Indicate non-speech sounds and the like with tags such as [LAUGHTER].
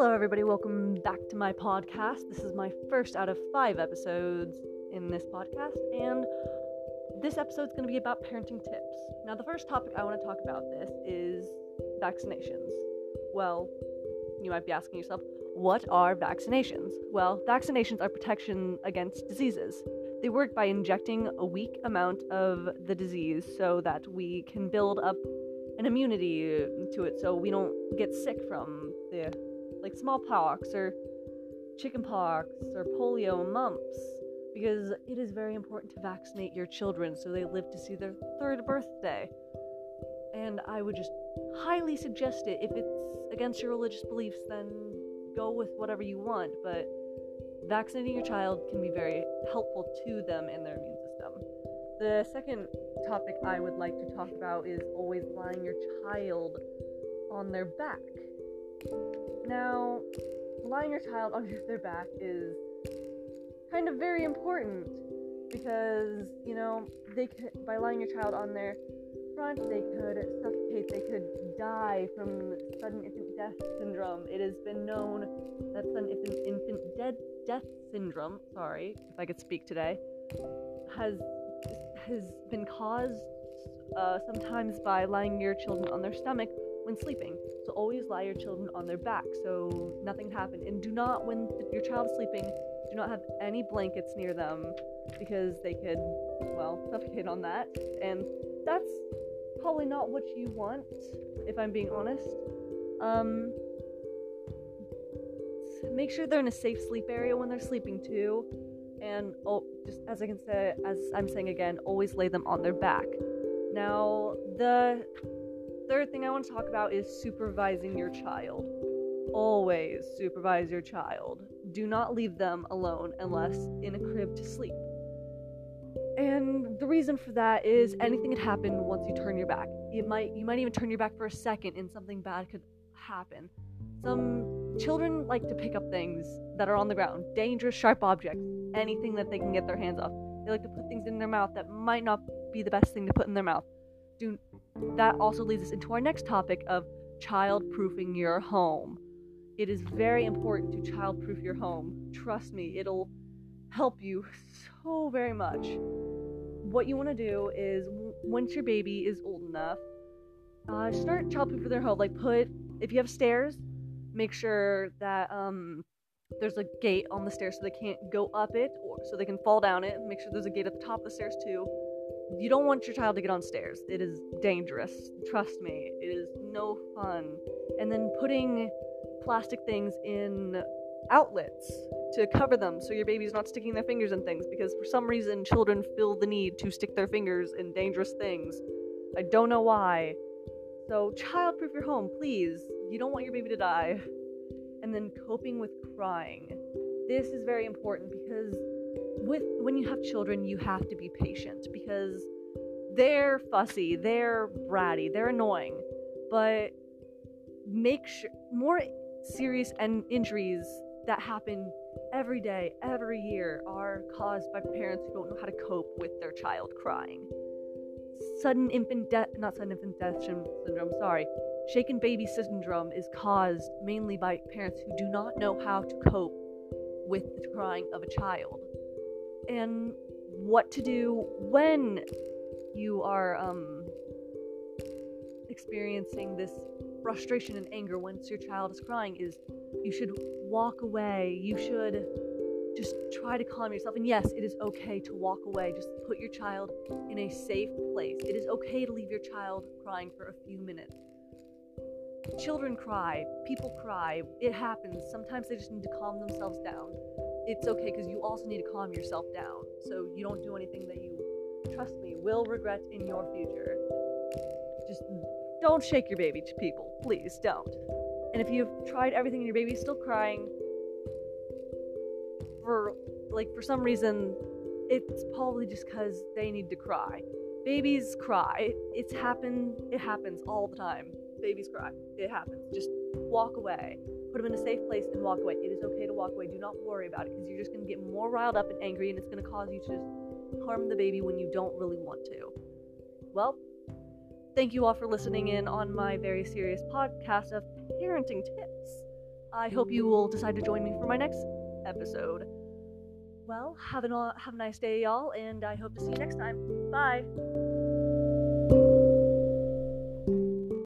Hello, everybody. Welcome back to my podcast. This is my first out of five episodes in this podcast, and this episode is going to be about parenting tips. Now, the first topic I want to talk about this is vaccinations. Well, you might be asking yourself, what are vaccinations? Well, vaccinations are protection against diseases. They work by injecting a weak amount of the disease so that we can build up an immunity to it so we don't get sick from the like smallpox or chickenpox or polio and mumps because it is very important to vaccinate your children so they live to see their third birthday. And I would just highly suggest it. If it's against your religious beliefs, then go with whatever you want, but vaccinating your child can be very helpful to them and their immune system. The second topic I would like to talk about is always lying your child on their back. Now, lying your child [LAUGHS] on their back is kind of very important because, you know, they could, by lying your child on their front, they could suffocate, they could die from sudden infant death syndrome. It has been known that sudden infant, dead death syndrome, sorry if I could speak today, has has been caused uh, sometimes by lying your children on their stomach when sleeping. So always lie your children on their back so nothing happened. And do not, when your child is sleeping, do not have any blankets near them because they could, well, [LAUGHS] suffocate on that. And that's probably not what you want, if I'm being honest. Um, make sure they're in a safe sleep area when they're sleeping too. And oh, just as I can say, as I'm saying again, always lay them on their back. Now, the third thing I want to talk about is supervising your child. Always supervise your child. Do not leave them alone unless in a crib to sleep. And the reason for that is anything could happen once you turn your back. It might you might even turn your back for a second and something bad could happen. Some children like to pick up things that are on the ground, dangerous, sharp objects, anything that they can get their hands off. They like to put things in their mouth that might not be the best thing to put in their mouth. Do that also leads us into our next topic of child-proofing your home. It is very important to child-proof your home. Trust me, it'll help you so very much. What you want to do is once your baby is old enough, uh, start child-proofing their home. Like put if you have stairs, make sure that um there's a gate on the stairs so they can't go up it or so they can fall down it. Make sure there's a gate at the top of the stairs too. You don't want your child to get on stairs. It is dangerous. Trust me. It is no fun. And then putting plastic things in outlets to cover them so your baby's not sticking their fingers in things because for some reason children feel the need to stick their fingers in dangerous things. I don't know why. So childproof your home, please. You don't want your baby to die and then coping with crying. This is very important because with when you have children, you have to be patient because they're fussy, they're bratty, they're annoying. But make sure more serious and injuries that happen every day, every year are caused by parents who don't know how to cope with their child crying. Sudden infant death, not sudden infant death syndrome, sorry, Shaken baby syndrome is caused mainly by parents who do not know how to cope with the crying of a child and what to do when you are um, experiencing this frustration and anger once your child is crying is you should walk away. You should just try to calm yourself. And yes it is okay to walk away. Just put your child in a safe place. It is okay to leave your child crying for a few minutes. Children cry, people cry, it happens. Sometimes they just need to calm themselves down. It's okay because you also need to calm yourself down so you don't do anything that you, trust me, will regret in your future. Just don't shake your baby people. Please don't. And if you've tried everything and your baby's still crying, for like for some reason, it's probably just because they need to cry. Babies cry. It's happened. It happens all the time babies cry. It happens. Just walk away. Put them in a safe place and walk away. It is okay to walk away. Do not worry about it because you're just going to get more riled up and angry, and it's going to cause you to just harm the baby when you don't really want to. Well, thank you all for listening in on my very serious podcast of parenting tips. I hope you will decide to join me for my next episode. Well, have, an, have a nice day, y'all, and I hope to see you next time. Bye.